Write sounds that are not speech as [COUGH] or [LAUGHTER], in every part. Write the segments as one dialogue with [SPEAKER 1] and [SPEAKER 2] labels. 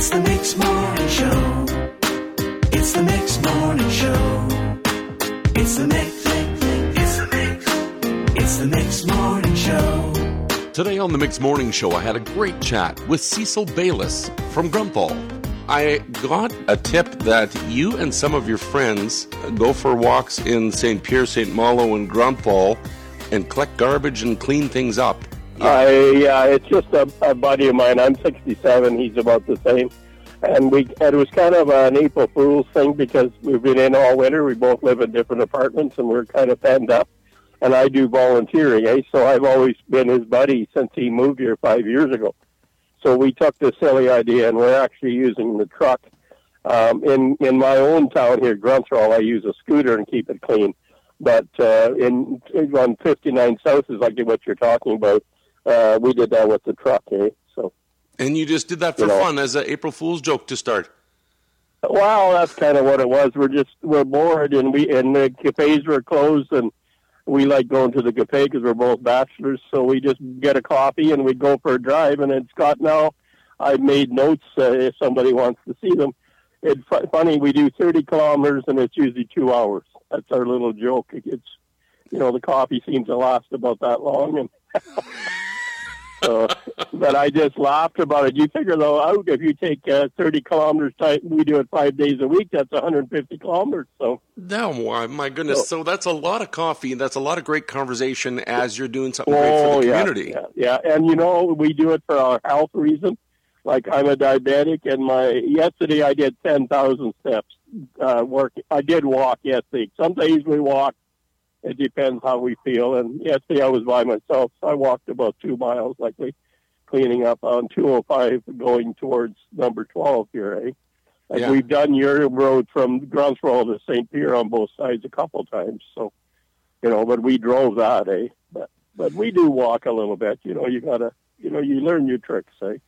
[SPEAKER 1] It's the Mix Morning Show. It's the Mix Morning Show. It's the Mix. It's the Mix. It's the Mix Morning Show.
[SPEAKER 2] Today on the Mix Morning Show, I had a great chat with Cecil Bayless from Grunthal. I got a tip that you and some of your friends go for walks in St. Pierre, St. Malo, and Grunthal and collect garbage and clean things up.
[SPEAKER 3] I yeah, it's just a, a buddy of mine. I'm 67. He's about the same, and we it was kind of an April Fool's thing because we've been in all winter. We both live in different apartments, and we're kind of penned up. And I do volunteering, eh? So I've always been his buddy since he moved here five years ago. So we took this silly idea, and we're actually using the truck. Um, in in my own town here, Grunthal, I use a scooter and keep it clean. But uh, in on 59 South is like what you're talking about uh, we did that with the truck, eh? So,
[SPEAKER 2] And you just did that for
[SPEAKER 3] You know.
[SPEAKER 2] fun as an April Fool's joke to start.
[SPEAKER 3] well, that's kind of what it was. We're just we're bored, and we and the cafes were closed, and we like going to the cafe because we're both bachelors. So we just get a coffee and we go for a drive. And it's got now. I made notes uh, if somebody wants to see them. It's fu- funny. We do 30 kilometers, and it's usually two hours. That's our little joke. It's you know the coffee seems to last about that long, and [LAUGHS] so, but I just laughed about it. You figure though out if you take uh, 30 kilometers, type, we do it five days a week. That's 150 kilometers. So
[SPEAKER 2] No, my- my goodness.
[SPEAKER 3] Oh.
[SPEAKER 2] So that's a lot of coffee and that's a lot of great conversation as you're doing something great for
[SPEAKER 3] oh
[SPEAKER 2] the
[SPEAKER 3] yeah,
[SPEAKER 2] community.
[SPEAKER 3] yeah, yeah. And you know we do it for our health reason. Like I'm a diabetic, and my yesterday I did 10,000 steps. Uh, work. I did walk yesterday. Some days we walk. It depends how we feel. And yesterday I was by myself, so I walked about two miles, likely cleaning up on 205 going towards number 12 here, eh? Like
[SPEAKER 2] Yeah.
[SPEAKER 3] we've done your road from Grunthal to St. Pierre on both sides a couple times. So, you know, but we drove that, eh? But, but we do walk a little bit. You know, you gotta, you know, you learn your tricks, eh?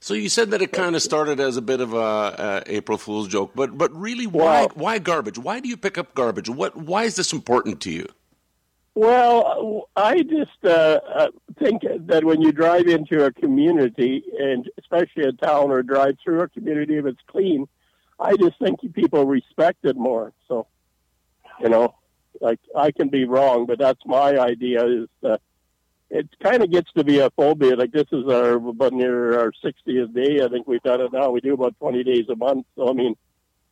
[SPEAKER 3] So,
[SPEAKER 2] you said that it kind of started as a bit of a, a April Fool's joke, but but really, why
[SPEAKER 3] Well-
[SPEAKER 2] why garbage? Why do you pick up garbage? What why is this important to you?
[SPEAKER 3] Well, I just uh, uh, think that when you drive into a community, and especially a town or drive through a community, if it's clean, I just think people respect it more. So, you know, like I can be wrong, but that's my idea. Is uh, it kind of gets to be a phobia? Like this is our about near our 60th day. I think we've done it now. We do about 20 days a month. So I mean,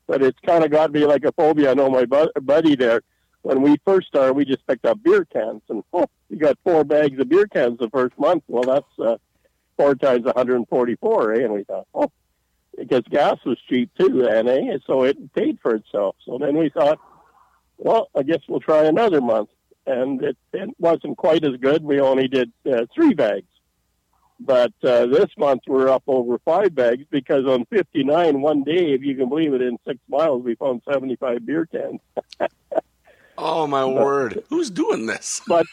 [SPEAKER 3] but it's kind of got to be like a phobia. I know my bu- buddy there when we first started, we just picked up beer cans, and oh, we got four bags of beer cans the first month. Well, that's uh, four times 144, eh? And we thought, oh, because gas was cheap too, then, eh? And so it paid for itself. So then we thought, well, I guess we'll try another month, and it, it wasn't quite as good. We only did uh, three bags. But uh, this month we're up over five bags because on 59 one day, if you can believe it, in six miles we found 75 beer cans. [LAUGHS]
[SPEAKER 2] Oh my word! Who's doing this? [LAUGHS]
[SPEAKER 3] But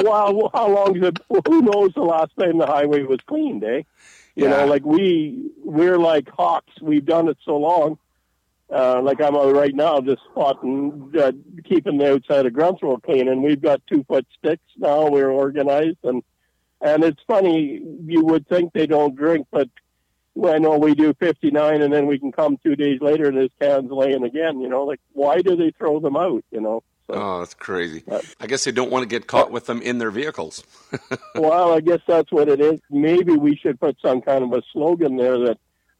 [SPEAKER 3] wow, how long is it? Who knows the last time the highway was cleaned, eh? You
[SPEAKER 2] Yeah.
[SPEAKER 3] know, like we we're like hawks. We've done it so long. Uh, like I'm uh, right now, just spotting, uh, keeping the outside of Grunthal clean, and we've got two foot sticks now. We're organized, and and it's funny. You would think they don't drink, but I know we do 59, and then we can come two days later and there's cans laying again. You know, like why do they throw them out? You know. So.
[SPEAKER 2] Oh, that's crazy.
[SPEAKER 3] Uh,
[SPEAKER 2] I guess they don't want to get caught with them in their vehicles. [LAUGHS]
[SPEAKER 3] well, I guess that's what it is. Maybe we should put some kind of a slogan there that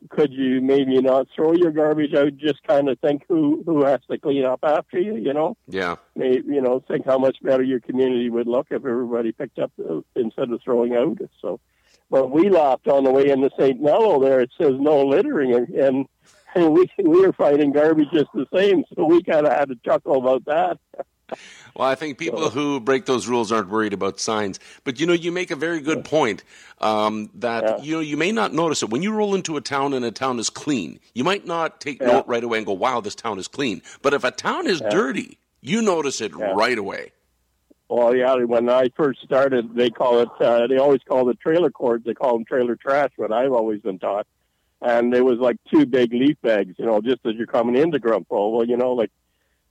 [SPEAKER 3] could you maybe not throw your garbage out, just kind of think who who has to clean up after you, you know?
[SPEAKER 2] Yeah.
[SPEAKER 3] Maybe, you know, think how much better your community would look if everybody picked up uh, instead of throwing out. So, but we laughed on the way into St. Malo there. It says no littering, and, and and we we were finding garbage just the same. So we kind of had to chuckle about that. [LAUGHS]
[SPEAKER 2] Well, I think people who break those rules aren't worried about signs. But you know, you make a very good point um, that
[SPEAKER 3] Yeah.
[SPEAKER 2] you know you may not notice it when you roll into a town and a town is clean. You might not take
[SPEAKER 3] Yeah.
[SPEAKER 2] note right away and go, "Wow, this town is clean." But if a town is dirty, you notice it
[SPEAKER 3] Yeah.
[SPEAKER 2] right away.
[SPEAKER 3] Well, yeah, when I first started, they call it, uh, they always call the trailer cords. They call them trailer trash, what I've always been taught. And it was like two big leaf bags, you know, just as you're coming into Grumpo. Well, you know, like,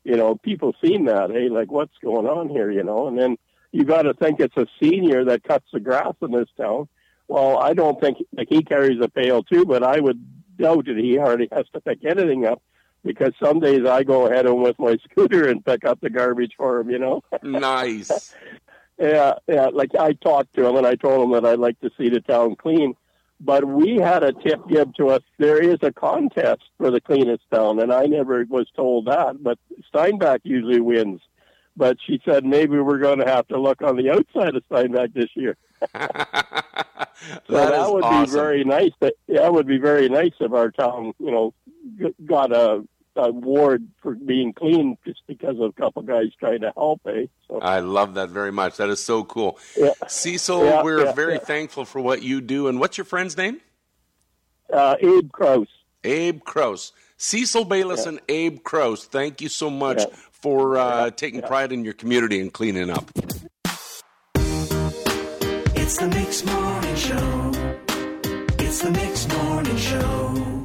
[SPEAKER 3] you know, people seen that. Hey, like, what's going on here, you know? And then you got to think it's a senior that cuts the grass in this town. Well, I don't think, like, he carries a pail too, but I would doubt that he hardly has to pick anything up because some days I go ahead and with my [LAUGHS] scooter and pick up the garbage for him. You know.
[SPEAKER 2] nice. [LAUGHS]
[SPEAKER 3] yeah, yeah. Like I talked to him and I told him that I'd like to see the town clean. But we had a tip given to us. There is a contest for the cleanest town, and I never was told that. But Steinbach usually wins. But she said maybe we're going to have to look on the outside of Steinbach this year.
[SPEAKER 2] that, [LAUGHS] [LAUGHS]
[SPEAKER 3] So that would
[SPEAKER 2] awesome.
[SPEAKER 3] be very nice. That, that would be very nice if our town, you know, got a, award for being clean just because of a couple guys trying to help. Eh? So
[SPEAKER 2] I love that very much. That is so cool.
[SPEAKER 3] yeah,
[SPEAKER 2] Cecil,
[SPEAKER 3] Yeah,
[SPEAKER 2] we're
[SPEAKER 3] yeah,
[SPEAKER 2] very thankful for what you do. And what's your friend's name?
[SPEAKER 3] uh, Abe Kraus.
[SPEAKER 2] Abe Kraus. Cecil Bayless and Abe Kraus, thank you so much
[SPEAKER 3] Yeah.
[SPEAKER 2] for uh, taking pride in your community and cleaning up.
[SPEAKER 1] It's the Mix Morning Show. It's the Mix Morning Show.